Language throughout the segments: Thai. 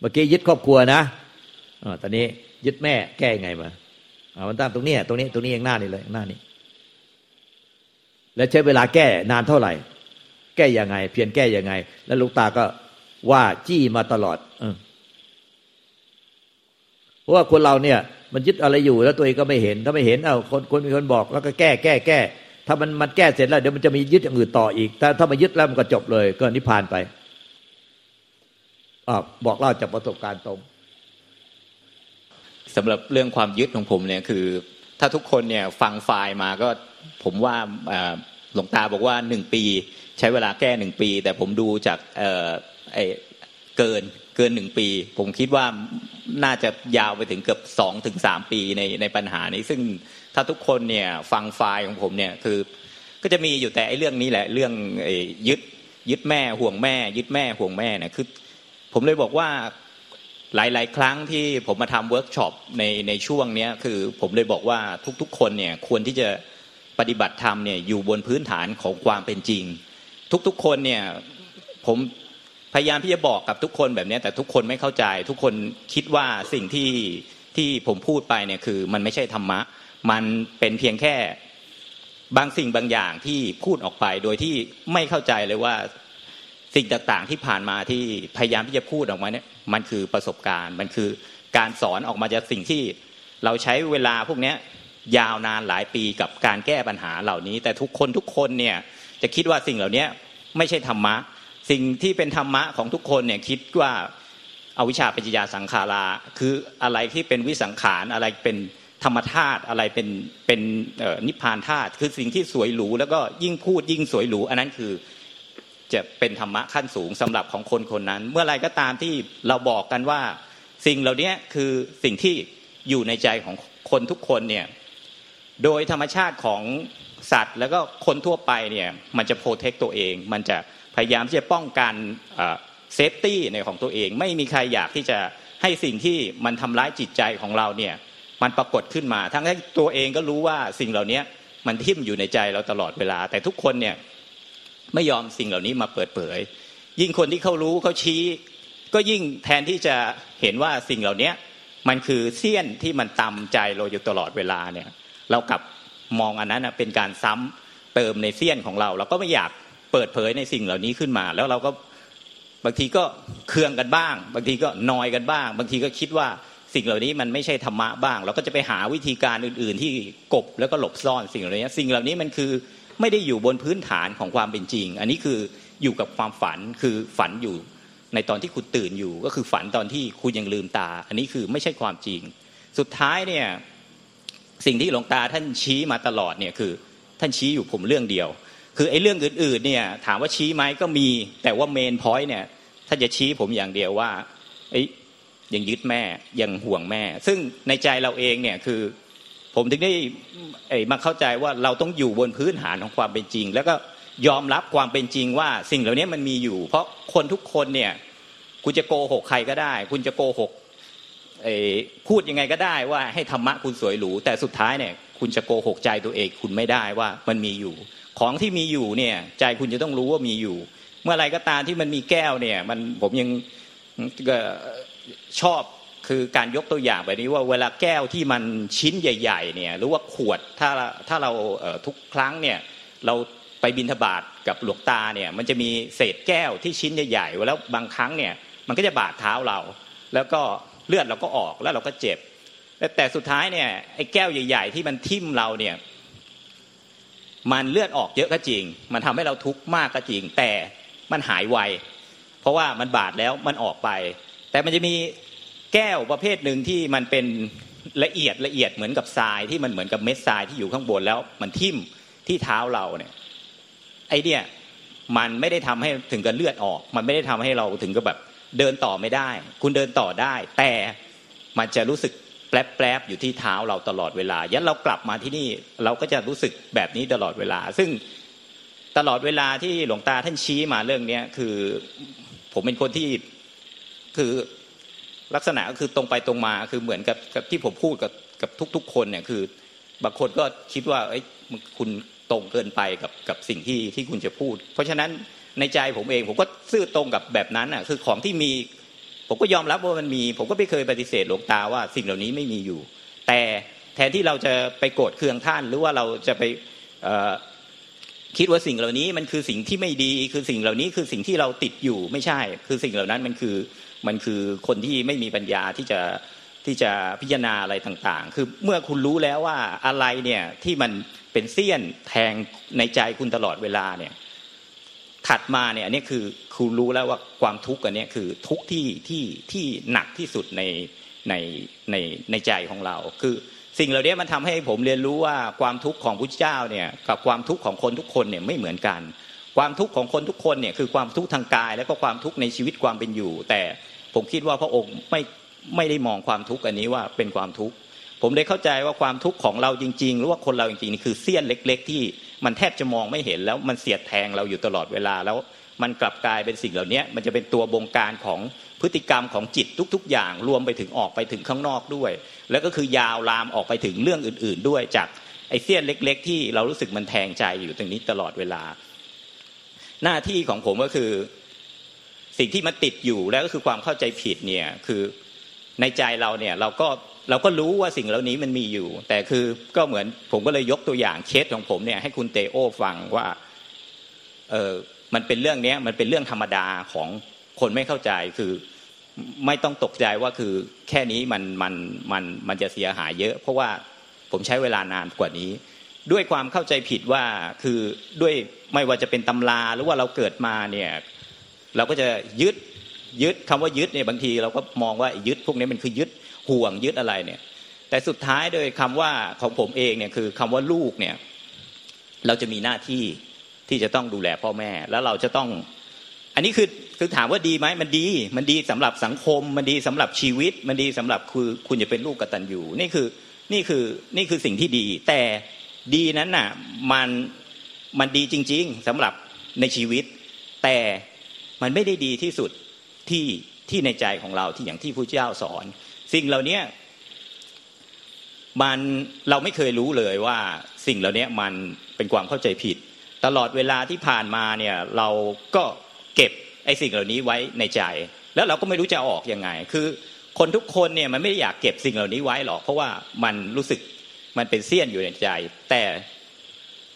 เมื่อกี้ยึดครอบครัวนะอตอนนี้ยึดแม่แก้ยังไงมาเอามันตั้งตรงนี้ตรงนี้ตรงนี้เองหน้านี่เลยหน้านี้ แล้วใช้เวลาแก้นานเท่าไหร่ แก้ยังไง เพียรแก้ยังไง แล้วลูกตาก็ ว่าจี้มาตลอดเออเพราะว่าคนเราเนี่ย มันยึดอะไรอยู่แล้วตัวเองก็ไม่เห็น ถ้าไม่เห็นเอาคนคนมีคนบอกแล้วก็แก้แก้แก้ ถ้ามันมันแก้เสร็จแล้วเดี๋ยวมันจะมียึดอย่างอื่นต่ออีก ถ้าถ้ามายึดแล้วมันก็จบเลย ก็นิพพานไปอบอกเล่าจากประสบการณ์ตรงสำหรับเรื่องความยึดของผมเนี่ยคือ ถ้าทุกคนเนี่ยฟังไฟล์มาก็ผมว่าหลวงตาบอกว่าหนึ่งปี ใช้เวลาแก้หนึ่งปี แต่ผมดูจากเออ ไอเกินเกินหนึ่งปี ผมคิดว่าน่าจะยาวไปถึงเกือบสองถึงสามปีในในปัญหานี้ ซึ่งถ้าทุกคนเนี่ยฟังไฟล์ของผมเนี่ยคือ ก็จะมีอยู่แต่ไอ้เรื่องนี้แหละเรื่องยึดยึดแม่ห่วงแม่ ยึดแม่ห่วงแม่เนี่ยคือผมเลยบอกว่าหลาย ๆ ครั้งที่ผมมาทำเวิร์กช็อปในในช่วงนี้คือผมเลยบอกว่าทุก ๆ คนเนี่ยควรที่จะปฏิบัติธรรมเนี่ยอยู่บนพื้นฐานของความเป็นจริง ทุก ๆ คนเนี่ยผม พยายามที่จะบอกกับทุกคนแบบนี้แต่ทุกคนไม่เข้าใจ ทุกคนคิดว่าสิ่งที่ที่ผมพูดไปเนี่ยคือ มันไม่ใช่ธรรมะ มันเป็นเพียงแค่บางสิ่งบางอย่างที่พูดออกไป โดยที่ไม่เข้าใจเลยว่าสิ่งต่างๆที่ผ่านมาที่พยายามที่จะพูดออกมาเนี่ยมันคือประสบการณ์ มันคือการสอนออกมาจากสิ่งที่เราใช้เวลาพวกนี้ยาวนานหลายปีกับการแก้ปัญหาเหล่านี้ แต่ทุกคนทุกคนเนี่ยจะคิดว่าสิ่งเหล่านี้ไม่ใช่ธรรมะ สิ่งที่เป็นธรรมะของทุกคนเนี่ยคิดว่าอาวิชชาปัญญาสังขาราคืออะไรที่เป็นวิสังขารอะไรเป็นธรรมธาตุอะไรเป็นเป็นนิพพานธาตุคือสิ่งที่สวยหรูแล้วก็ยิ่งพูดยิ่งสวยหรูอันนั้นคือจะเป็นธรรมะขั้นสูงสำหรับของคนคนนั้น เมื่อไรก็ตามที่เราบอกกันว่า สิ่งเหล่านี้คือสิ่งที่อยู่ในใจของคนทุกคนเนี่ยโดยธรรมชาติของสัตว์ แล้วก็คนทั่วไปเนี่ยมันจะโปรเทคตัวเอง มันจะ พยายามที่จะป้องกันเซฟตี้ในของตัวเอง ไม่มีใครอยากที่จะให้สิ่งที่มันทำร้ายจิตใจของเราเนี่ยมันปรากฏขึ้นมา ทั้งที่ตัวเองก็รู้ว่าสิ่งเหล่านี้มันทิ่มอยู่ในใจเราตลอดเวลา แต่ทุกคนเนี่ยไม่ยอมสิ่งเหล่านี้มาเปิดเผย ยิ่งคนที่เขารู้เขาชี้ ก็ยิ่งแทนที่จะเห็นว่าสิ่งเหล่านี้มันคือเสี้ยนที่มันตำใจเราอยู่ตลอดเวลาเนี่ย เรากลับมองอันนั้นเป็นการซ้ำเติมในเสี้ยนของเรา เราก็ไม่อยาก เปิดเผยในสิ่งเหล่านี้ขึ้นมา แล้วเราก็บางทีก็เคืองกันบ้าง บางทีก็นอยกันบ้าง บางทีก็คิดว่าสิ่งเหล่านี้มันไม่ใช่ธรรมะบ้าง เราก็จะไปหาวิธีการอื่น ๆ ที่กบแล้วก็หลบซ่อนสิ่งเหล่านี้สิ่งเหล่านี้มันคือไม่ได้อยู่บนพื้นฐานของความเป็นจริง อันนี้คืออยู่กับความฝันคือฝันอยู่ในตอนที่คุณตื่นอยู่ ก็คือฝันตอนที่คุณยังลืมตา อันนี้คือไม่ใช่ความจริง สุดท้ายเนี่ยสิ่งที่หลวงตาท่านชี้มาตลอดเนี่ยคือท่านชี้อยู่ผมเรื่องเดียว คือไอ้เรื่องอื่นๆเนี่ยถามว่าชี้ไหมก็มี แต่ว่าเมนพอยต์เนี่ยท่าจะชี้ผมอย่างเดียวว่าไอ้ยังยึดแม่ยังห่วงแม่ ซึ่งในใจเราเองเนี่ยคือผมถึงได้มาเข้าใจว่าเราต้องอยู่บนพื้นฐานของความเป็นจริง แล้วก็ยอมรับความเป็นจริงว่าสิ่งเหล่านี้มันมีอยู่ เพราะคนทุกคนเนี่ยคุณจะโกหกใครก็ได้ คุณจะโกหกพูดยังไงก็ได้ว่าให้ธรรมะคุณสวยหรูแต่สุดท้ายเนี่ย คุณจะโกหกใจตัวเองคุณไม่ได้ว่ามันมีอยู่ ของที่มีอยู่เนี่ยใจคุณจะต้องรู้ว่ามีอยู่ เมื่อไรก็ตามที่มันมีแก้วเนี่ยมันผมยังชอบคือการยกตัวอย่างแบบนี้ว่าเวลาแก้วที่มันชิ้นใหญ่ ๆ เนี่ยหรือว่าขวดถ้าถ้าเราทุกครั้งเนี่ยเราไปบินทบาทกับหลวงตาเนี่ยมันจะมีเศษแก้วที่ชิ้นใหญ่ๆแล้วบางครั้งเนี่ยมันก็จะบาดเท้าเรา แล้วก็เลือดเราก็ออกแล้วเราก็เจ็บ แต่สุดท้ายเนี่ยไอ้แก้วใหญ่ ๆ ที่มันทิ่มเราเนี่ย มันเลือดออกเยอะก็จริง มันทำให้เราทุกข์มากก็จริง แต่มันหายไว เพราะว่ามันบาดแล้วมันออกไป แต่มันจะมีแก้วประเภทหนึ่งที่มันเป็นละเอียดละเอียดเหมือนกับทรายที่มันเหมือนกับเม็ดทรายที่อยู่ข้างบนแล้ว มันทิ่มที่เท้าเราเนี่ย ไอเนี่ยมันไม่ได้ทำให้ถึงกับเลือดออก มันไม่ได้ทำให้เราถึงกับแบบเดินต่อไม่ได้ คุณเดินต่อได้ แต่มันจะรู้สึก แปลบๆอยู่ที่เท้าเราตลอดเวลา ยันเรากลับมาที่นี่เราก็จะรู้สึกแบบนี้ตลอดเวลา ซึ่งตลอดเวลาที่หลวงตาท่านชี้มาเรื่องเนี้ยคือผมเป็นคนที่คือลักษณะก็คือตรงไปตรงมาคือเหมือนกับกับที่ผมพูดกับกับทุก ๆ คนเนี่ยคือบางคนก็คิดว่าเอ้ยคุณตรงเกินไปกับกับสิ่งที่ที่คุณจะพูด เพราะฉะนั้นในใจผมเองผมก็ซื่อตรงกับแบบนั้นอะคือของที่มี ผมก็ยอมรับว่ามันมี ผมก็ไม่เคยปฏิเสธหลวงตาว่าสิ่งเหล่านี้ไม่มีอยู่ แต่แทนที่เราจะไปโกรธเคืองท่าน หรือว่าเราจะไปคิดว่าสิ่งเหล่านี้มันคือสิ่งที่ไม่ดี คือสิ่งเหล่านี้คือสิ่งที่เราติดอยู่ไม่ใช่ คือสิ่งเหล่านั้นมันคือมันคือคนที่ไม่มีปัญญาที่จะที่จะพิจารณาอะไรต่างๆ คือเมื่อคุณรู้แล้วว่าอะไรเนี่ยที่มันเป็นเสี้ยนแทงในใจคุณตลอดเวลาเนี่ยถัดมาเนี่ยอันี่คือ คุณรู้แล้วว่าความทุกข์อันนี้คือทุกข์ที่ที่ที่หนักที่สุดในในในในใจของเรา คือสิ่งเหล่านี้มันทำให้ผมเรียนรู้ว่าความทุกข์ของพระเจ้าเนี่ยกับความทุกข์ของคนทุกคนเนี่ยไม่เหมือนกัน ความทุกข์ของคนทุกคนเนี่ยคือความทุกข์ทางกาย และก็ความทุกข์ในชีวิตความเป็นอยู่ แต่ผมคิดว่าพระองค์ไม่ไม่ได้มองความทุกข์อันนี้ว่าเป็นความทุกข์ผมได้เข้าใจว่าความทุกข์ของเราจริง ๆ หรือว่าคนเราจริงๆนี่คือเสี้ยนเล็ก ๆ ที่มันแทบจะมองไม่เห็นแล้วมันเสียดแทงเราอยู่ตลอดเวลาแล้ว มันกลับกลายเป็นสิ่งเหล่านี้มันจะเป็นตัวบงการของพฤติกรรมของจิตทุก ๆ อย่างรวมไปถึงออกไปถึงข้างนอกด้วย แล้วก็คือยาวลามออกไปถึงเรื่องอื่น ๆ ด้วยจากไอเสี้ยนเล็ก ๆ ที่เรารู้สึกมันแทงใจอยู่ตรงนี้ตลอดเวลา หน้าที่ของผมก็คือ สิ่งที่มันติดอยู่แล้วก็คือความเข้าใจผิดเนี่ยคือในใจเราเนี่ยเราก็เราก็รู้ว่าสิ่งเหล่านี้มันมีอยู่ แต่คือก็เหมือนผมก็เลยยกตัวอย่างเคสของผมเนี่ยให้คุณเตโอฟังว่าเออ มันเป็นเรื่องนี้มันเป็นเรื่องธรรมดาของคนไม่เข้าใจคือไม่ต้องตกใจว่าคือแค่นี้มันมันมันมันจะเสียหายเยอะ เพราะว่าผมใช้เวลานานกว่านี้ ด้วยความเข้าใจผิดว่าคือด้วยไม่ว่าจะเป็นตำราหรือว่าเราเกิดมาเนี่ยเราก็จะยึดยึดคำว่ายึดเนี่ยบางทีเราก็มองว่ายึดพวกนี้มันคือยึดห่วงยึดอะไรเนี่ย แต่สุดท้ายโดยคำว่าของผมเองเนี่ยคือคำว่าลูกเนี่ย เราจะมีหน้าที่ ที่จะต้องดูแลพ่อแม่ แล้วเราจะต้อง อันนี้คือคือถามว่าดีไหมมันดี มันดีสำหรับสังคม มันดีสำหรับชีวิต มันดีสำหรับคือคุณจะเป็นลูกกตัญญูนี่คือนี่คือนี่คือสิ่งที่ดี แต่ดีนั้นน่ะมันมันดีจริง ๆสำหรับในชีวิต แต่มันไม่ได้ดีที่สุดที่ที่ในใจของเราที่อย่างที่พระเจ้าสอน สิ่งเหล่านี้มันเราไม่เคยรู้เลยว่าสิ่งเหล่านี้มันเป็นความเข้าใจผิด ตลอดเวลาที่ผ่านมาเนี่ยเราก็เก็บไอ้สิ่งเหล่านี้ไว้ในใจ แล้วเราก็ไม่รู้จะออกยังไง คือคนทุกคนเนี่ยมันไม่อยากเก็บสิ่งเหล่านี้ไว้หรอก เพราะว่ามันรู้สึกมันเป็นเสี้ยนอยู่ในใจ แต่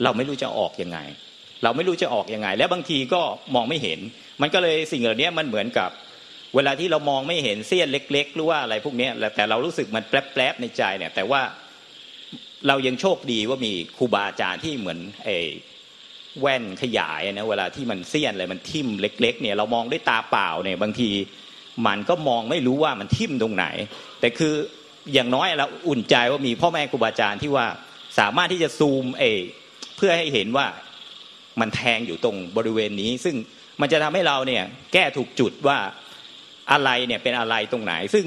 เราไม่รู้จะออกยังไง เราไม่รู้จะออกยังไง แล้วบางทีก็มองไม่เห็น มันก็เลยสิ่งเหล่านี้มันเหมือนกับ เวลาที่เรามองไม่เห็นเสี้ยนเล็ก ๆ หรือว่าอะไรพวกนี้แต่เรารู้สึกมันแปลบๆในใจเนี่ย แต่ว่าเรายังโชคดีว่ามีครูบาอาจารย์ที่เหมือนไอ แว่นขยายนะเวลาที่มันเสี้ยนอะไรมันทิ่มเล็ก ๆ เนี่ยเรามองด้วยตาเปล่าเนี่ยบางทีมันก็มองไม่รู้ว่ามันทิ่มตรงไหน แต่คืออย่างน้อยเราอุ่นใจว่ามีพ่อแม่ครูบาอาจารย์ที่ว่าสามารถที่จะซูมเอเพื่อให้เห็นว่ามันแทงอยู่ตรงบริเวณนี้ ซึ่งมันจะทำให้เราเนี่ยแก้ถูกจุดว่าอะไรเนี่ยเป็นอะไรตรงไหน ซึ่ง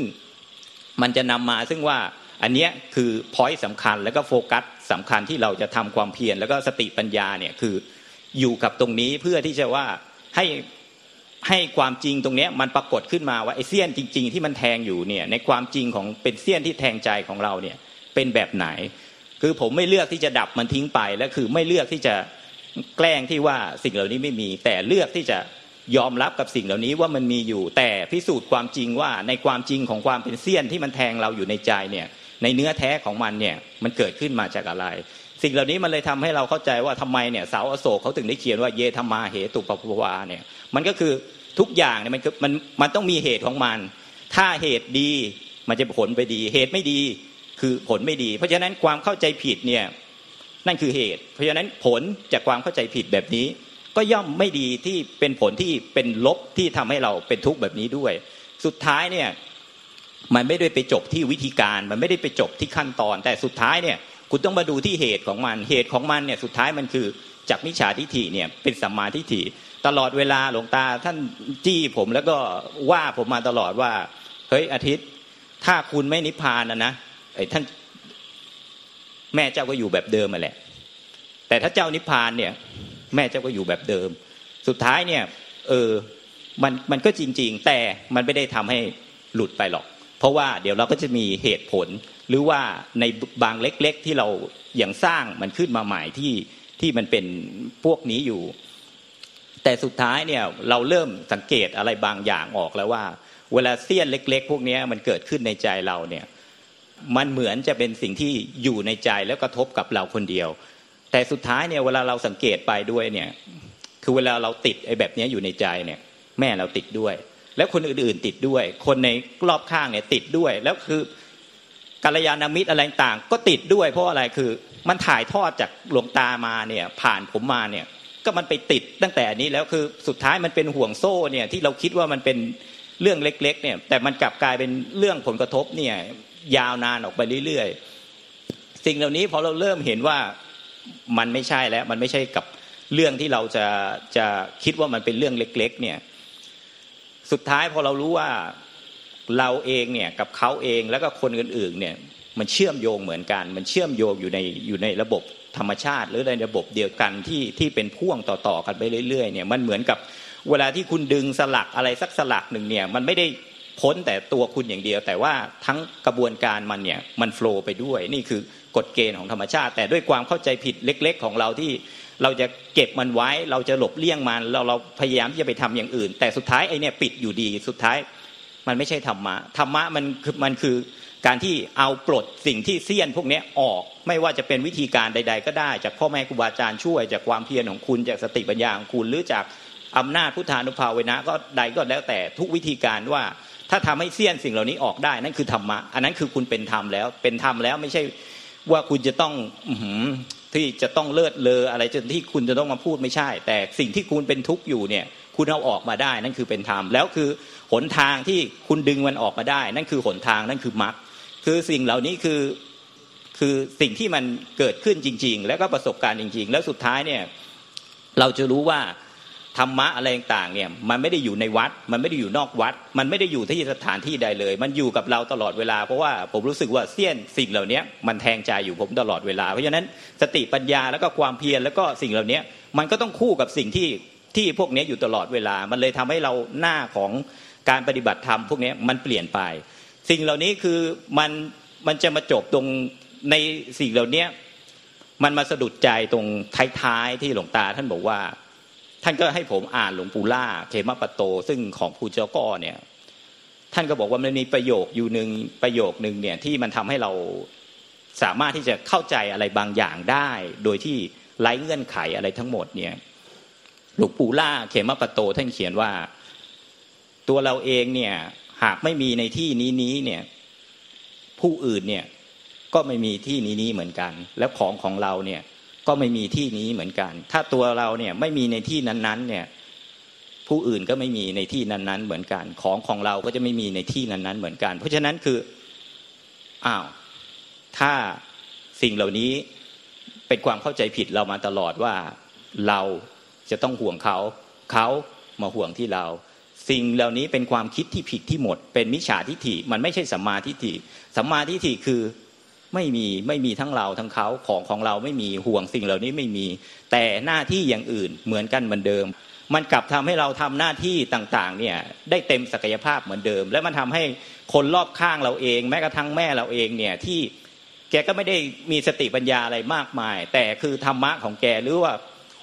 มันจะนำมาซึ่งว่าอันนี้คือพอยต์สำคัญแล้วก็โฟกัสสำคัญที่เราจะทำความเพียรแล้วก็สติปัญญาเนี่ยคือ อยู่กับตรงนี้เพื่อที่จะว่าให้ให้ความจริงตรงนี้มันปรากฏขึ้นมาว่าไอ้เสี้ยนจริง ๆ ที่มันแทงอยู่เนี่ยในความจริงของเป็นเสี้ยนที่แทงใจของเราเนี่ยเป็นแบบไหน คือผมไม่เลือกที่จะดับมันทิ้งไปและคือไม่เลือกที่จะแกล้งที่ว่าสิ่งเหล่านี้ไม่มี แต่เลือกที่จะยอมรับกับสิ่งเหล่านี้ว่ามันมีอยู่ แต่พิสูจน์ความจริงว่าในความจริงของความเป็นเสี้ยนที่มันแทงเราอยู่ในใจเนี่ยในเนื้อแท้ของมันเนี่ยมันเกิดขึ้นมาจากอะไร สิ่งเหล่านี้มันเลยทำให้เราเข้าใจว่าทำไมเนี่ยสาวอโศกเขาถึงได้เขียนว่าเยธรรมาเหตุปปวาเนี่ยมันก็คือทุกอย่างเนี่ยมันมันมันต้องมีเหตุของมัน ถ้าเหตุดีมันจะผลไปดี เหตุไม่ดีคือผลไม่ดี เพราะฉะนั้นความเข้าใจผิดเนี่ยนั่นคือเหตุ เพราะฉะนั้นผลจากความเข้าใจผิดแบบนี้ ก็ย่อมไม่ดีที่เป็นผลที่เป็นลบที่ทำให้เราเป็นทุกข์แบบนี้ด้วย สุดท้ายเนี่ยมันไม่ได้ไปจบที่วิธีการ มันไม่ได้ไปจบที่ขั้นตอน แต่สุดท้ายเนี่ย คุณต้องมาดูที่เหตุของมัน เหตุของมันเนี่ยสุดท้ายมันคือจากมิจฉาทิฏฐิเนี่ยเป็นสัมมาทิฏฐิตลอดเวลาหลวงตาท่านจี้ผมแล้วก็ว่าผมมาตลอดว่าเฮ้ยอาทิตย์ ถ้าคุณไม่นิพพานนะนะไอ้ท่านแม่เจ้าก็อยู่แบบเดิมมาแหละ แต่ถ้าเจ้านิพพานเนี่ย แม่เจ้าก็อยู่แบบเดิม สุดท้ายเนี่ย เออมันมันก็จริง ๆ แต่มันไม่ได้ทำให้หลุดไปหรอก ราะว่าเดี๋ยวเราก็จะมีเหตุผล หรือว่าในบางเล็ก ๆ ที่เราอย่างสร้างมันขึ้นมาใหม่ที่ที่มันเป็นพวกนี้อยู่ แต่สุดท้ายเนี่ยเราเริ่มสังเกตอะไรบางอย่างออกแล้วว่า เวลาเสี้ยนเล็ก ๆ พวกนี้มันเกิดขึ้นในใจเราเนี่ยมันเหมือนจะเป็นสิ่งที่อยู่ในใจแล้วกระทบกับเราคนเดียว แต่สุดท้ายเนี่ยเวลาเราสังเกตไปด้วยเนี่ยคือเวลาเราติดไอ้แบบนี้อยู่ในใจเนี่ย แม่เราติดด้วย แล้วคนอื่นๆติดด้วย คนในรอบข้างเนี่ยติดด้วย แล้วคือกัลยาณมิตรอะไรต่างก็ติดด้วย เพราะอะไรคือมันถ่ายทอดจากหลวงตามาเนี่ยผ่านผมมาเนี่ยก็มันไปติดตั้งแต่นี้แล้วคือสุดท้ายมันเป็นห่วงโซ่เนี่ยที่เราคิดว่ามันเป็นเรื่องเล็ก ๆ เนี่ยแต่มันกลับกลายเป็นเรื่องผลกระทบเนี่ยยาวนานออกไปเรื่อยๆ สิ่งเหล่านี้พอเราเริ่มเห็นว่ามันไม่ใช่แล้วมันไม่ใช่กับเรื่องที่เราจะจะคิดว่ามันเป็นเรื่องเล็ก ๆ เนี่ย สุดท้ายพอเรารู้ว่าเราเองเนี่ยกับเขาเองแล้วก็คนอื่นๆเนี่ยมันเชื่อมโยงเหมือนกัน มันเชื่อมโยงอยู่ในอยู่ในระบบธรรมชาติ หรือในระบบเดียวกันที่ที่เป็นพ่วงต่อๆกันไปเรื่อยๆเนี่ยมันเหมือนกับเวลาที่คุณดึงสลักอะไรสักสลักหนึ่งเนี่ยมันไม่ได้พ้นแต่ตัวคุณอย่างเดียว แต่ว่าทั้งกระบวนการมันเนี่ยมันโฟล์ไปด้วยนี่คือกฎเกณฑ์ของธรรมชาติ แต่ด้วยความเข้าใจผิดเล็ก ๆ ของเราที่ เราจะเก็บมันไว้ เราจะหลบเลี่ยงมัน เราเราพยายามที่จะไปทำอย่างอื่น แต่สุดท้ายไอ้นี่ปิดอยู่ดีสุดท้าย มันไม่ใช่ธรรมะธรรมะมันคือมันคือการที่เอาปลดสิ่งที่เสี้ยนพวกนี้ออกไม่ว่าจะเป็นวิธีการใด ๆ ก็ได้ จากพ่อแม่ครูบาอาจารย์ช่วยจากความเพียรของคุณจากสติปัญญาของคุณหรือจากอำนาจพุทธานุภาเวนะก็ใดก็แล้วแต่ทุกวิธีการว่า ถ้าทำให้เสี้ยนสิ่งเหล่านี้ออกได้นั่นคือธรรมะอันนั้นคือคุณเป็นธรรมแล้วเป็นธรรมแล้วไม่ใช่ว่าคุณจะต้อง ที่จะต้องเลิศเลออะไรจนที่คุณจะต้องมาพูดไม่ใช่ แต่สิ่งที่คุณเป็นทุกข์อยู่เนี่ย คุณเอาออกมาได้นั่นคือเป็นธรรมแล้วคือหนทางที่คุณดึงมันออกมาได้ นั่นคือหนทางนั่นคือมรรคคือสิ่งเหล่านี้คือคือสิ่งที่มันเกิดขึ้นจริง ๆ แล้วก็ประสบการณ์จริง ๆ แล้วสุดท้ายเนี่ยเราจะรู้ว่า ธรรมะอะไรต่างเนี่ยมันไม่ได้อยู่ในวัด มันไม่ได้อยู่นอกวัด มันไม่ได้อยู่ที่สถานที่ใดเลย มันอยู่กับเราตลอดเวลาเพราะว่าผมรู้สึกว่าเสี้ยนสิ่งเหล่านี้มันแทงใจอยู่ผมตลอดเวลา เพราะฉะนั้นสติปัญญาแล้วก็ความเพียรแล้วก็สิ่งเหล่านี้มันก็ต้องคู่กับสิ่งที่ที่พวกนี้อยู่ตลอดเวลา มันเลยทำให้เราหน้าของการปฏิบัติธรรมพวกนี้มันเปลี่ยนไป สิ่งเหล่านี้คือมันมันจะมาจบตรงในสิ่งเหล่านี้มันมาสะดุดใจตรงท้ายๆที่หลวงตาท่านบอกว่า ท่านก็ให้ผมอ่านหลวงปู่ล่าเขมปโต ซึ่งของภูเจ้าก้อเนี่ยท่านก็บอกว่ามันมีประโยคอยู่หนึ่งประโยคหนึ่งเนี่ยที่มันทำให้เราสามารถที่จะเข้าใจอะไรบางอย่างได้ โดยที่ไร้เงื่อนไขอะไรทั้งหมดเนี่ยหลวงปู่ล่าเขมปโต ท่านเขียนว่า ตัวเราเองเนี่ยหากไม่มีในที่นี้นี้เนี่ยผู้อื่นเนี่ยก็ไม่มีที่นี้นี้เหมือนกัน แล้วของของเราเนี่ย ก็ไม่มีที่นี้เหมือนกัน ถ้าตัวเราเนี่ยไม่มีในที่นั้นๆ เนี่ยผู้อื่นก็ไม่มีในที่นั้นๆ เหมือนกัน ของของเราก็จะไม่มีในที่นั้นๆ เหมือนกัน เพราะฉะนั้นคืออ้าวถ้าสิ่งเหล่านี้เป็นความเข้าใจผิดเรามาตลอดว่าเราจะต้องห่วงเขา เขามาห่วงที่เรา สิ่งเหล่านี้เป็นความคิดที่ผิดที่หมด เป็นมิจฉาทิฏฐิมันไม่ใช่สัมมาทิฏฐิสัมมาทิฏฐิคือ ไม่มีไม่มีทั้งเราทั้งเขาของของเราไม่มีห่วงสิ่งเหล่านี้ไม่มี แต่หน้าที่อย่างอื่นเหมือนกันเหมือนเดิม มันกลับทำให้เราทำหน้าที่ต่างๆเนี่ยได้เต็มศักยภาพเหมือนเดิม และมันทำให้คนรอบข้างเราเอง แม้กระทั่งแม่เราเองเนี่ยที่แกก็ไม่ได้มีสติปัญญาอะไรมากมาย แต่คือธรรมะของแกหรือว่า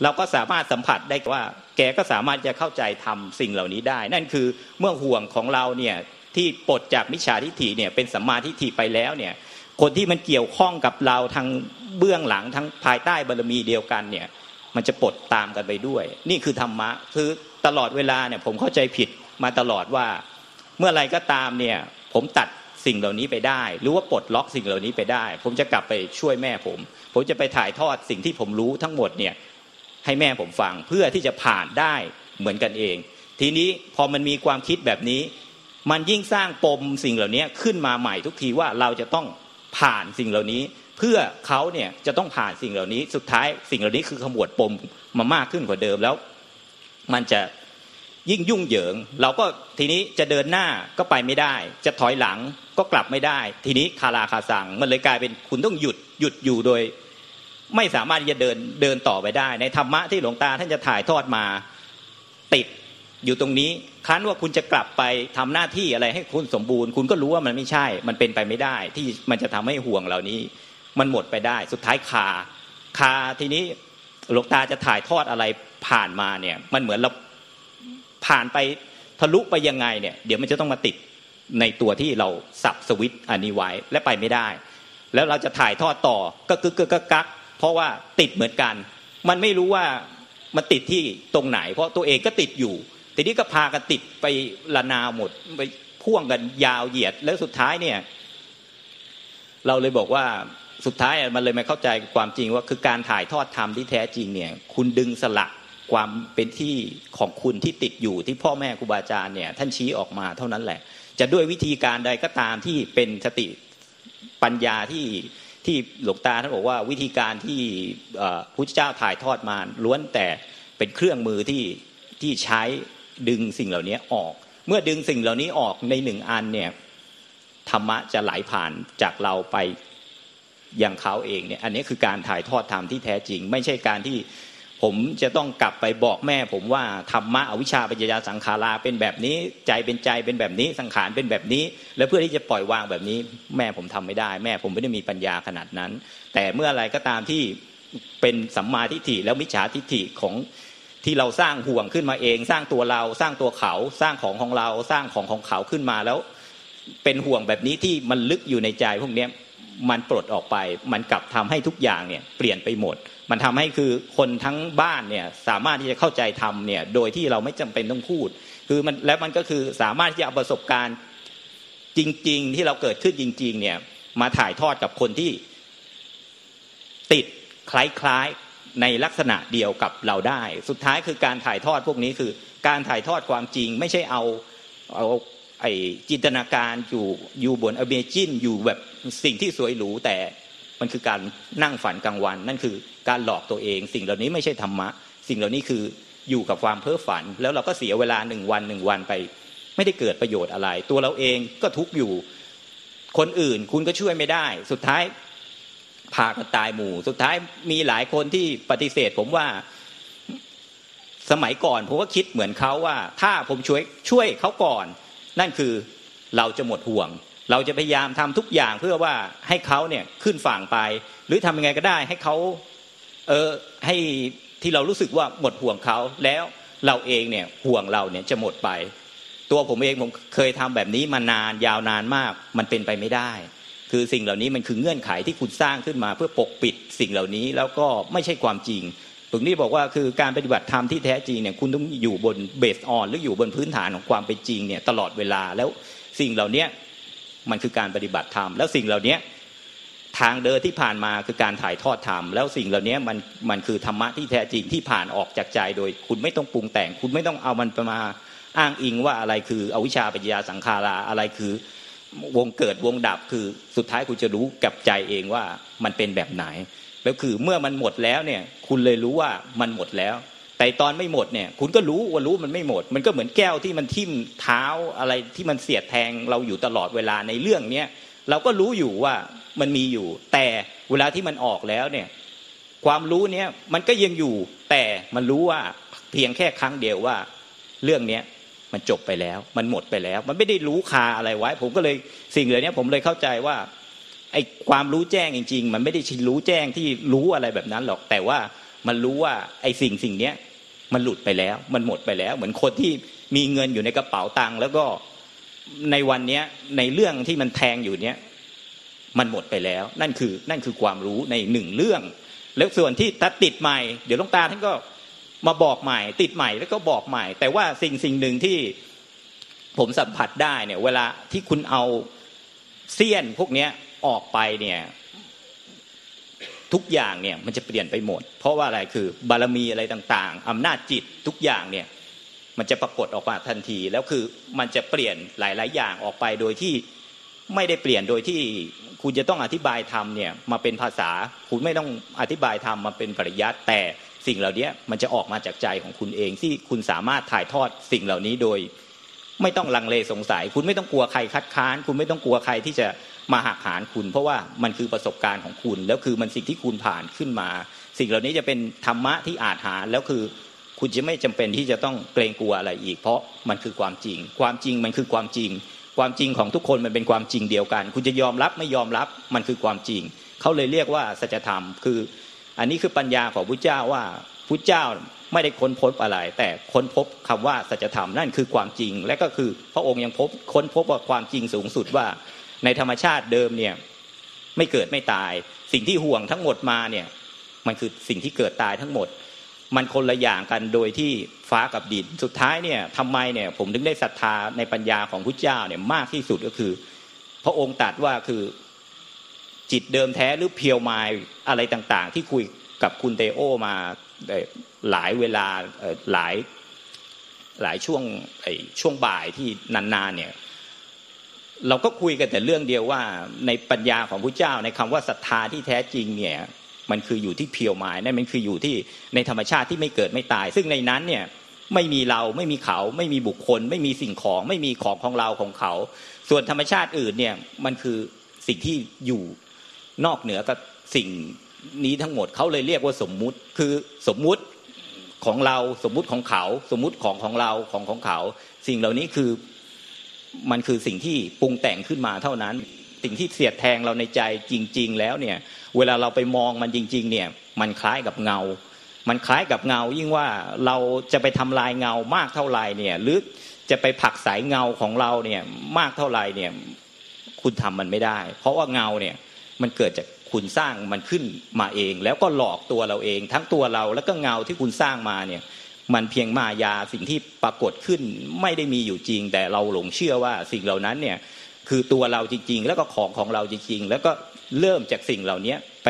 เราก็สามารถสัมผัสได้ว่า แกก็สามารถจะเข้าใจทำสิ่งเหล่านี้ได้ นั่นคือเมื่อห่วงของเราเนี่ยที่ปลดจากมิจฉาทิฏฐิเนี่ยเป็นสัมมาทิฏฐิไปแล้วเนี่ย คนที่มันเกี่ยวข้องกับเราทางเบื้องหลังทั้งภายใต้บารมีเดียวกันเนี่ย มันจะปลดตามกันไปด้วย นี่คือธรรมะคือตลอดเวลาเนี่ยผมเข้าใจผิดมาตลอดว่า เมื่อไรก็ตามเนี่ย ผมตัดสิ่งเหล่านี้ไปได้ หรือว่าปลดล็อกสิ่งเหล่านี้ไปได้ ผมจะกลับไปช่วยแม่ผม ผมจะไปถ่ายทอดสิ่งที่ผมรู้ทั้งหมดเนี่ยให้แม่ผมฟังเพื่อที่จะผ่านได้เหมือนกันเอง ทีนี้พอมันมีความคิดแบบนี้ มันยิ่งสร้างปมสิ่งเหล่านี้ขึ้นมาใหม่ทุกทีว่าเราจะต้อง ผ่านสิ่งเหล่านี้ เพื่อเขาเนี่ยจะต้องผ่านสิ่งเหล่านี้ สุดท้ายสิ่งเหล่านี้คือขมวดปมมามากขึ้นกว่าเดิมแล้ว มันจะยิ่งยุ่งเหยิง เราก็ทีนี้จะเดินหน้าก็ไปไม่ได้ จะถอยหลังก็กลับไม่ได้ ทีนี้คาราคาสังมันเลยกลายเป็นคุณต้องหยุดหยุดอยู่โดย ไม่สามารถจะเดินเดินต่อไปได้ ในธรรมะที่หลวงตาท่านจะถ่ายทอดมาติดอยู่ตรงนี้ คันว่าคุณจะกลับไปทำหน้าที่อะไรให้คุณสมบูรณ์ คุณก็รู้ว่ามันไม่ใช่ มันเป็นไปไม่ได้ ที่มันจะทำให้ห่วงเหล่านี้ มันหมดไปได้ สุดท้ายคาคาทีนี้หลวงตาจะถ่ายทอดอะไรผ่านมาเนี่ย มันเหมือนเราผ่านไปทะลุไปยังไงเนี่ย เดี๋ยวมันจะต้องมาติดในตัวที่เราสับสวิตอันนี้ไว้และไปไม่ได้ แล้วเราจะถ่ายทอดต่อก็กึกกึกกักเพราะว่าติดเหมือนกัน มันไม่รู้ว่ามันติดที่ตรงไหน เพราะตัวเองก็ติดอยู่ ทีนี้ก็พากันติดไปละนาหมดไปพ่วงกันยาวเหยียด แล้วสุดท้ายเนี่ย เราเลยบอกว่าสุดท้ายมันเลยมาเข้าใจความจริงว่าคือการถ่ายทอดธรรมที่แท้จริงเนี่ย คุณดึงสละความเป็นที่ของคุณที่ติดอยู่ที่พ่อแม่ครูบาอาจารย์เนี่ย ท่านชี้ออกมาเท่านั้นแหละ จะด้วยวิธีการใดก็ตามที่เป็นสติปัญญาที่ที่หลวงตาท่านบอกว่าวิธีการที่พุทธเจ้าถ่ายทอดมาล้วนแต่เป็นเครื่องมือที่ที่ใช้ ดึงสิ่งเหล่านี้ออก เมื่อดึงสิ่งเหล่านี้ออกในหนึ่งอันเนี่ยธรรมะจะไหลผ่านจากเราไปอย่างเขาเองเนี่ยอันนี้คือการถ่ายทอดธรรมที่แท้จริง ไม่ใช่การที่ผมจะต้องกลับไปบอกแม่ ผมว่าธรรมะอวิชชาปัญญาสังขาราเป็นแบบนี้ใจเป็นใจเป็นแบบนี้สังขารเป็นแบบนี้ แล้วเพื่อที่จะปล่อยวางแบบนี้ แม่ผมทำไม่ได้ แม่ผมไม่ได้มีปัญญาขนาดนั้น แต่เมื่ออะไรก็ตามที่เป็นสัมมาทิฏฐิแล้วมิจฉาทิฏฐิของ ที่เราสร้างห่วงขึ้นมาเอง สร้างตัวเราสร้างตัวเขาสร้างของของเราสร้างของของเขาขึ้นมาแล้ว เป็นห่วงแบบนี้ที่มันลึกอยู่ในใจพวกนี้มันปลดออกไป มันกลับทำให้ทุกอย่างเนี่ยเปลี่ยนไปหมด มันทำให้คือคนทั้งบ้านเนี่ยสามารถที่จะเข้าใจทำเนี่ยโดยที่เราไม่จำเป็นต้องพูด คือมันแล้วมันก็คือสามารถที่จะเอาประสบการณ์จริง ๆ ที่เราเกิดขึ้นจริง ๆ เนี่ยมาถ่ายทอดกับคนที่ติดคล้าย ในลักษณะเดียวกับเราได้ สุดท้ายคือการถ่ายทอดพวกนี้คือ การถ่ายทอดความจริงไม่ใช่เอาเอาไอจินตนาการอยู่อยู่บนอเมจินอยู่แบบสิ่งที่สวยหรูแต่มันคือการนั่งฝันกลางวัน นั่นคือการหลอกตัวเอง สิ่งเหล่านี้ไม่ใช่ธรรมะ สิ่งเหล่านี้คืออยู่กับความเพ้อฝัน แล้วเราก็เสียเวลาหนึ่งวันหนึ่งวันไป ไม่ได้เกิดประโยชน์อะไร ตัวเราเองก็ทุกอยู่คนอื่นคุณก็ช่วยไม่ได้ สุดท้าย พากันตายหมู่ สุดท้ายมีหลายคนที่ปฏิเสธ ผมว่าสมัยก่อนผมก็คิดเหมือนเขาว่า ถ้าผมช่วยช่วยเขาก่อน นั่นคือเราจะหมดห่วง เราจะพยายามทำทุกอย่างเพื่อว่าให้เขาเนี่ยขึ้นฝั่งไป หรือทำยังไงก็ได้ให้เขาเออให้ที่เรารู้สึกว่าหมดห่วงเขาแล้วเราเองเนี่ยห่วงเราเนี่ยจะหมดไป ตัวผมเองผมเคยทำแบบนี้มานานยาวนานมาก มันเป็นไปไม่ได้ คือสิ่งเหล่านี้มันคือเงื่อนไขที่คุณสร้างขึ้นมา เพื่อปกปิดสิ่งเหล่านี้แล้วก็ไม่ใช่ความจริงตรงนี้บอกว่าคือการปฏิบัติธรรมที่แท้จริงเนี่ยคุณต้องอยู่บนเบสออนหรืออยู่บนพื้นฐานของความเป็นจริงเนี่ยตลอดเวลาแล้วสิ่งเหล่านี้มันคือการปฏิบัติธรรมแล้วสิ่งเหล่านี้ทางเดินที่ผ่านมาคือการถ่ายทอดธรรมแล้วสิ่งเหล่านี้มันมันคือธรรมะที่แท้จริงที่ผ่านออกจากใจโดย คุณไม่ต้องปรุงแต่ง คุณไม่ต้องเอามันมาอ้างอิงว่าอะไรคืออวิชชาปัญญาสังขาราอะไรคือ วงเกิดวงดับคือสุดท้ายคุณจะรู้กับใจเองว่ามันเป็นแบบไหน แล้วคือเมื่อมันหมดแล้วเนี่ย คุณเลยรู้ว่ามันหมดแล้ว แต่ตอนไม่หมดเนี่ย คุณก็รู้ว่ารู้มันไม่หมด มันก็เหมือนแก้วที่มันทิ่มเท้าอะไรที่มันเสียดแทงเราอยู่ตลอดเวลาในเรื่องเนี้ยเราก็รู้อยู่ว่ามันมีอยู่ แต่เวลาที่มันออกแล้วเนี่ย ความรู้เนี้ยมันก็ยังอยู่ แต่มันรู้ว่าเพียงแค่ครั้งเดียวว่า เรื่องเนี้ย มันจบไปแล้ว มันหมดไปแล้ว มันไม่ได้รู้คาอะไรไว้ ผมก็เลยสิ่งเหล่านี้ผมเลยเข้าใจว่าไอ้ความรู้แจ้งจริง ๆ มันไม่ได้ชินรู้แจ้งที่รู้อะไรแบบนั้นหรอก แต่ว่ามันรู้ว่าไอ้สิ่งสิ่งเนี้ยมันหลุดไปแล้ว มันหมดไปแล้ว เหมือนคนที่มีเงินอยู่ในกระเป๋าตังค์แล้วก็ในวันเนี้ยในเรื่องที่มันแทงอยู่เนี้ยมันหมดไปแล้ว นั่นคือนั่นคือความรู้ในหนึ่งเรื่อง แล้วส่วนที่ตัดติดใหม่ เดี๋ยวลงตาท่านก็ มาบอกใหม่ ติดใหม่แล้วก็บอกใหม่ แต่ว่าสิ่งสิ่งหนึ่งที่ผมสัมผัสได้เนี่ย เวลาที่คุณเอาเสี้ยนพวกเนี้ยออกไปเนี่ยทุกอย่างเนี่ยมันจะเปลี่ยนไปหมด เพราะว่าอะไรคือบารมีอะไรต่างๆอำนาจจิตทุกอย่างเนี่ยมันจะปรากฏออกมาทันที แล้วคือมันจะเปลี่ยนหลาย ๆ อย่างออกไปโดยที่ไม่ได้เปลี่ยนโดยที่คุณจะต้องอธิบายธรรมเนี่ยมาเป็นภาษา คุณไม่ต้องอธิบายธรรมมาเป็นปริยัติแต่ สิ่งเหล่านี้มันจะออกมาจากใจของคุณเองที่คุณสามารถถ่ายทอดสิ่งเหล่านี้โดย ไม่ต้องลังเลสงสัย คุณไม่ต้องกลัวใครคัดค้าน คุณไม่ต้องกลัวใครที่จะมาหักหานคุณ เพราะว่ามันคือประสบการณ์ของคุณ แล้วคือมันสิ่งที่คุณผ่านขึ้นมา สิ่งเหล่านี้จะเป็นธรรมะที่อาจหาแล้วคือคุณจะไม่จำเป็นที่จะต้องเกรงกลัวอะไรอีก เพราะมันคือความจริง ความจริงมันคือความจริง ความจริงของทุกคนมันเป็นความจริงเดียวกัน คุณจะยอมรับไม่ยอมรับมันคือความจริง เขาเลยเรียกว่าสัจธรรมคือ อันนี้คือปัญญาของพระเจ้าว่าพระเจ้าไม่ได้ค้นพบอะไร แต่ค้นพบคำว่าสัจธรรมนั่นคือความจริง และก็คือพระองค์ยังพบค้นพบว่าความจริงสูงสุดว่า ในธรรมชาติเดิมเนี่ยไม่เกิดไม่ตาย สิ่งที่ห่วงทั้งหมดมาเนี่ยมันคือสิ่งที่เกิดตายทั้งหมด มันคนละอย่างกันโดยที่ฟ้ากับดินสุดท้ายเนี่ยทำไมเนี่ยผมถึงได้ศรัทธาในปัญญาของพระเจ้าเนี่ยมากที่สุดก็คือ พระองค์ตรัสว่าคือ จิตเดิมแท้หรือเพียวมายอะไรต่าง ๆ ที่คุยกับคุณเตโอมาหลายเวลาหลายหลายช่วงช่วงบ่ายที่นานๆเนี่ยเราก็คุยกันแต่เรื่องเดียวว่า ในปัญญาของพระเจ้าในคำว่าศรัทธาที่แท้จริงเนี่ยมันคืออยู่ที่เพียวหมายนั่นมันคืออยู่ที่ในธรรมชาติที่ไม่เกิดไม่ตาย ซึ่งในนั้นเนี่ยไม่มีเราไม่มีเขาไม่มีบุคคล ไม่มีสิ่งของ ไม่มีของของเราของเขา ส่วนธรรมชาติอื่นเนี่ยมันคือสิ่งที่อยู่ นอกเหนือกับสิ่งนี้ทั้งหมดเขาเลยเรียกว่าสมมุติ คือสมมุติของเราสมมุติของเขา สมมุติของของเราของของเขา สิ่งเหล่านี้คือมันคือสิ่งที่ปรุงแต่งขึ้นมาเท่านั้น สิ่งที่เสียดแทงเราในใจจริง ๆ แล้วเนี่ย เวลาเราไปมองมันจริง ๆ เนี่ย มันคล้ายกับเงา มันคล้ายกับเงา ยิ่งว่าเราจะไปทำลายเงามากเท่าไหร่เนี่ย หรือจะไปผักสายเงาของเราเนี่ยมากเท่าไหร่เนี่ย คุณทำมันไม่ได้ เพราะว่าเงาเนี่ย มันเกิดจากคุณสร้างมันขึ้นมาเอง แล้วก็หลอกตัวเราเอง ทั้งตัวเราแล้วก็เงาที่คุณสร้างมาเนี่ย มันเพียงมายาสิ่งที่ปรากฏขึ้นไม่ได้มีอยู่จริง แต่เราหลงเชื่อว่าสิ่งเหล่านั้นเนี่ยคือตัวเราจริง ๆ แล้วก็ของของเราจริง ๆ แล้วก็เริ่มจากสิ่งเหล่านี้ไป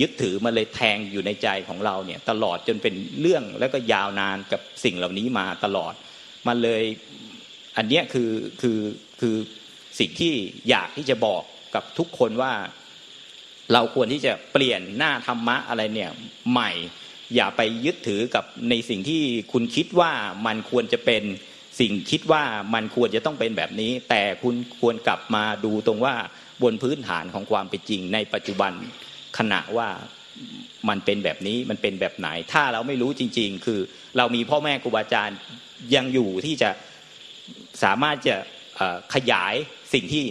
ยึดถือมาเลยแทงอยู่ในใจของเราเนี่ยตลอดจนเป็นเรื่องแล้วก็ยาวนานกับสิ่งเหล่านี้มาตลอด มันเลยอันนี้คือคือคือสิ่งที่อยากที่จะบอกกับทุกคนว่า เราควรที่จะเปลี่ยนหน้าธรรมะอะไรเนี่ยใหม่อย่าไปยึดถือกับในสิ่งที่คุณคิดว่ามันควรจะเป็นสิ่งคิดว่ามันควรจะต้องเป็นแบบนี้ แต่คุณควรกลับมาดูตรงว่าบนพื้นฐานของความเป็นจริง ในปัจจุบันขณะว่ามันเป็นแบบนี้มันเป็นแบบไหน ถ้าเราไม่รู้จริง ๆ คือเรามีพ่อแม่ครูบาอาจารย์ยังอยู่ที่จะสามารถจะขยายสิ่งที่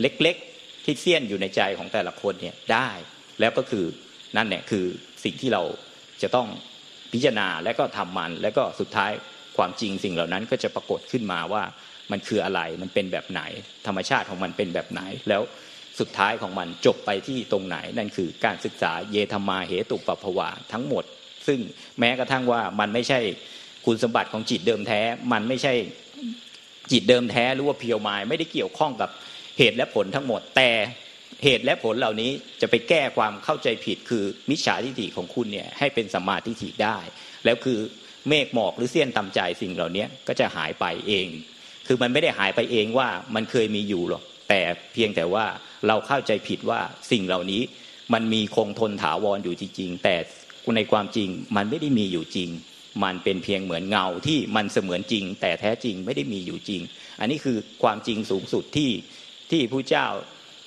เล็ก ที่เสี้ยนอยู่ในใจของแต่ละคนเนี่ยได้ แล้วก็คือนั่นเนี่ยคือสิ่งที่เราจะต้องพิจารณาและก็ทำมัน แล้วก็สุดท้ายความจริงสิ่งเหล่านั้นก็จะปรากฏขึ้นมาว่ามันคืออะไรมันเป็นแบบไหน ธรรมชาติของมันเป็นแบบไหน แล้วสุดท้ายของมันจบไปที่ตรงไหน นั่นคือการศึกษาเยธรรมาเหตุปปภวาทั้งหมด ซึ่งแม้กระทั่งว่ามันไม่ใช่คุณสมบัติของจิตเดิมแท้ มันไม่ใช่จิตเดิมแท้หรือว่าเพียวมายไม่ได้เกี่ยวข้องกับ เหตุและผลทั้งหมด แต่เหตุและผลเหล่านี้จะไปแก้ความเข้าใจผิดคือมิจฉาทิฏฐิของคุณเนี่ยให้เป็นสัมมาทิฏฐิได้ แล้วคือเมฆหมอกหรือเสี้ยนตำใจสิ่งเหล่านี้ก็จะหายไปเอง คือมันไม่ได้หายไปเองว่ามันเคยมีอยู่หรอกแต่เพียงแต่ว่าเราเข้าใจผิดว่าสิ่งเหล่านี้มันมีคงทนถาวรอยู่จริงๆแต่ในความจริงมันไม่ได้มีอยู่จริง มันเป็นเพียงเหมือนเงาที่มันเสมือนจริง แต่แท้จริงไม่ได้มีอยู่จริง อันนี้คือความจริงสูงสุดที่ ที่ผู้เจ้า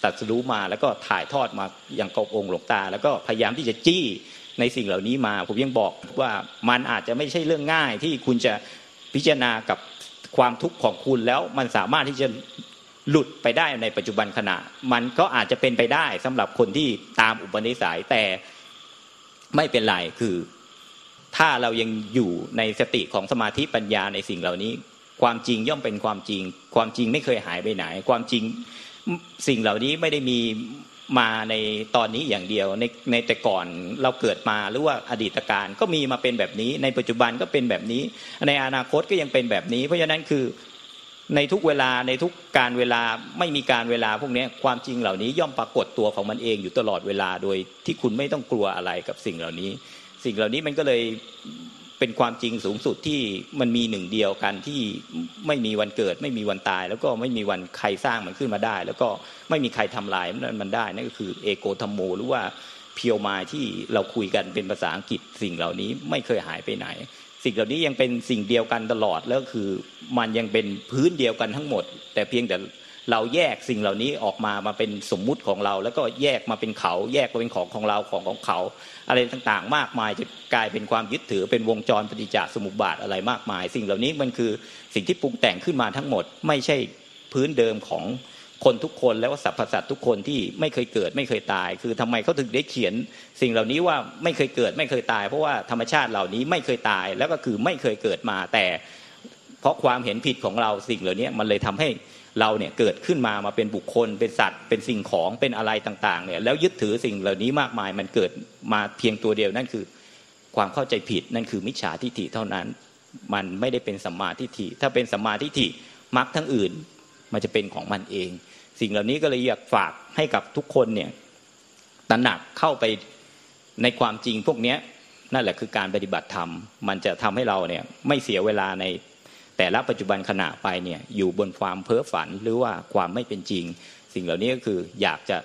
ตัดสู้มาแล้วก็ถ่ายทอดมาอย่างกบองค์หลวงตา แล้วก็พยายามที่จะจี้ในสิ่งเหล่านี้มา ผมยังบอกว่ามันอาจจะไม่ใช่เรื่องง่ายที่คุณจะพิจารณากับความทุกข์ของคุณแล้วมันสามารถที่จะหลุดไปได้ในปัจจุบันขณะ มันก็อาจจะเป็นไปได้สำหรับคนที่ตามอุปนิสัยแต่ไม่เป็นไรคือ ถ้าเรายังอยู่ในสติของสมาธิปัญญาในสิ่งเหล่านี้ ความจริงย่อมเป็นความจริง ความจริงไม่เคยหายไปไหน ความจริงสิ่งเหล่านี้ไม่ได้มีมาในตอนนี้อย่างเดียวในในแต่ก่อนเราเกิดมาหรือว่าอดีตการก็มีมาเป็นแบบนี้ ในปัจจุบันก็เป็นแบบนี้ ในอนาคตก็ยังเป็นแบบนี้ เพราะฉะนั้นคือในทุกเวลาในทุกการเวลาไม่มีการเวลาพวกนี้ความจริงเหล่านี้ย่อมปรากฏตัวของมันเองอยู่ตลอดเวลาโดยที่คุณไม่ต้องกลัวอะไรกับสิ่งเหล่านี้ สิ่งเหล่านี้มันก็เลย เป็นความจริงสูงสุดที่มันมีหนึ่งเดียวกันที่ไม่มีวันเกิด ไม่มีวันตาย แล้วก็ไม่มีวันใครสร้างมันขึ้นมาได้ แล้วก็ไม่มีใครทำลายมันได้นั่นก็คือเอโกธรรมโมหรือว่าเพียวมาที่เราคุยกันเป็นภาษาอังกฤษสิ่งเหล่านี้ไม่เคยหายไปไหน สิ่งเหล่านี้ยังเป็นสิ่งเดียวกันตลอดแล้วคือมันยังเป็นพื้นเดียวกันทั้งหมด แต่เพียงแต่ เราแยกสิ่งเหล่านี้ออกมามาเป็นสมมุติของเรา แล้วก็แยกมาเป็นเขา แยกมาเป็นของของเราของของเขา อะไรต่างๆ มากมายจะกลายเป็นความยึดถือเป็นวงจรปฏิจจสมุปบาทอะไรมากมาย สิ่งเหล่านี้มันคือสิ่งที่ปรุงแต่งขึ้นมาทั้งหมด ไม่ใช่พื้นเดิมของคนทุกคนแล้วก็สรรพสัตว์ทุกคนที่ไม่เคยเกิดไม่เคยตาย คือทำไมเขาถึงได้เขียน สิ่งเหล่านี้ว่าไม่เคยเกิดไม่เคยตาย เพราะว่าธรรมชาติเหล่านี้ไม่เคยตายแล้วก็คือไม่เคยเกิดมาแต่ เพราะความเห็นผิดของเราสิ่งเหล่านี้มันเลยทำให้ เราเนี่ยเกิดขึ้นมามาเป็นบุคคล เป็นสัตว์ เป็นสิ่งของเป็นอะไรต่างๆเนี่ยแล้วยึดถือสิ่งเหล่านี้มากมายมันเกิดมาเพียงตัวเดียวนั่นคือความเข้าใจผิดนั่นคือมิจฉาทิฏฐิเท่านั้น มันไม่ได้เป็นสัมมาทิฏฐิถ้าเป็นสัมมาทิฏฐิมรรคทั้งอื่น มันจะเป็นของมันเอง สิ่งเหล่านี้ก็เลยอยากฝากให้กับทุกคนเนี่ยตระหนักเข้าไปในความจริงพวกนี้นั่นแหละคือการปฏิบัติธรรม มันจะทำให้เราเนี่ยไม่เสียเวลาใน แต่ละปัจจุบันขณะไปเนี่ยอยู่บนความเพ้อฝันหรือว่าความไม่เป็นจริง สิ่งเหล่านี้ก็คืออยากจะ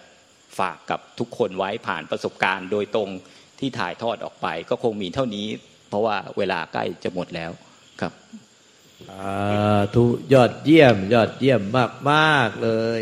ฝากกับทุกคนไว้ผ่านประสบการณ์ โดยตรงที่ถ่ายทอดออกไป ก็คงมีเท่านี้ เพราะว่าเวลาใกล้จะหมดแล้วครับทุยอดเยี่ยม ยอดเยี่ยมมากๆเลย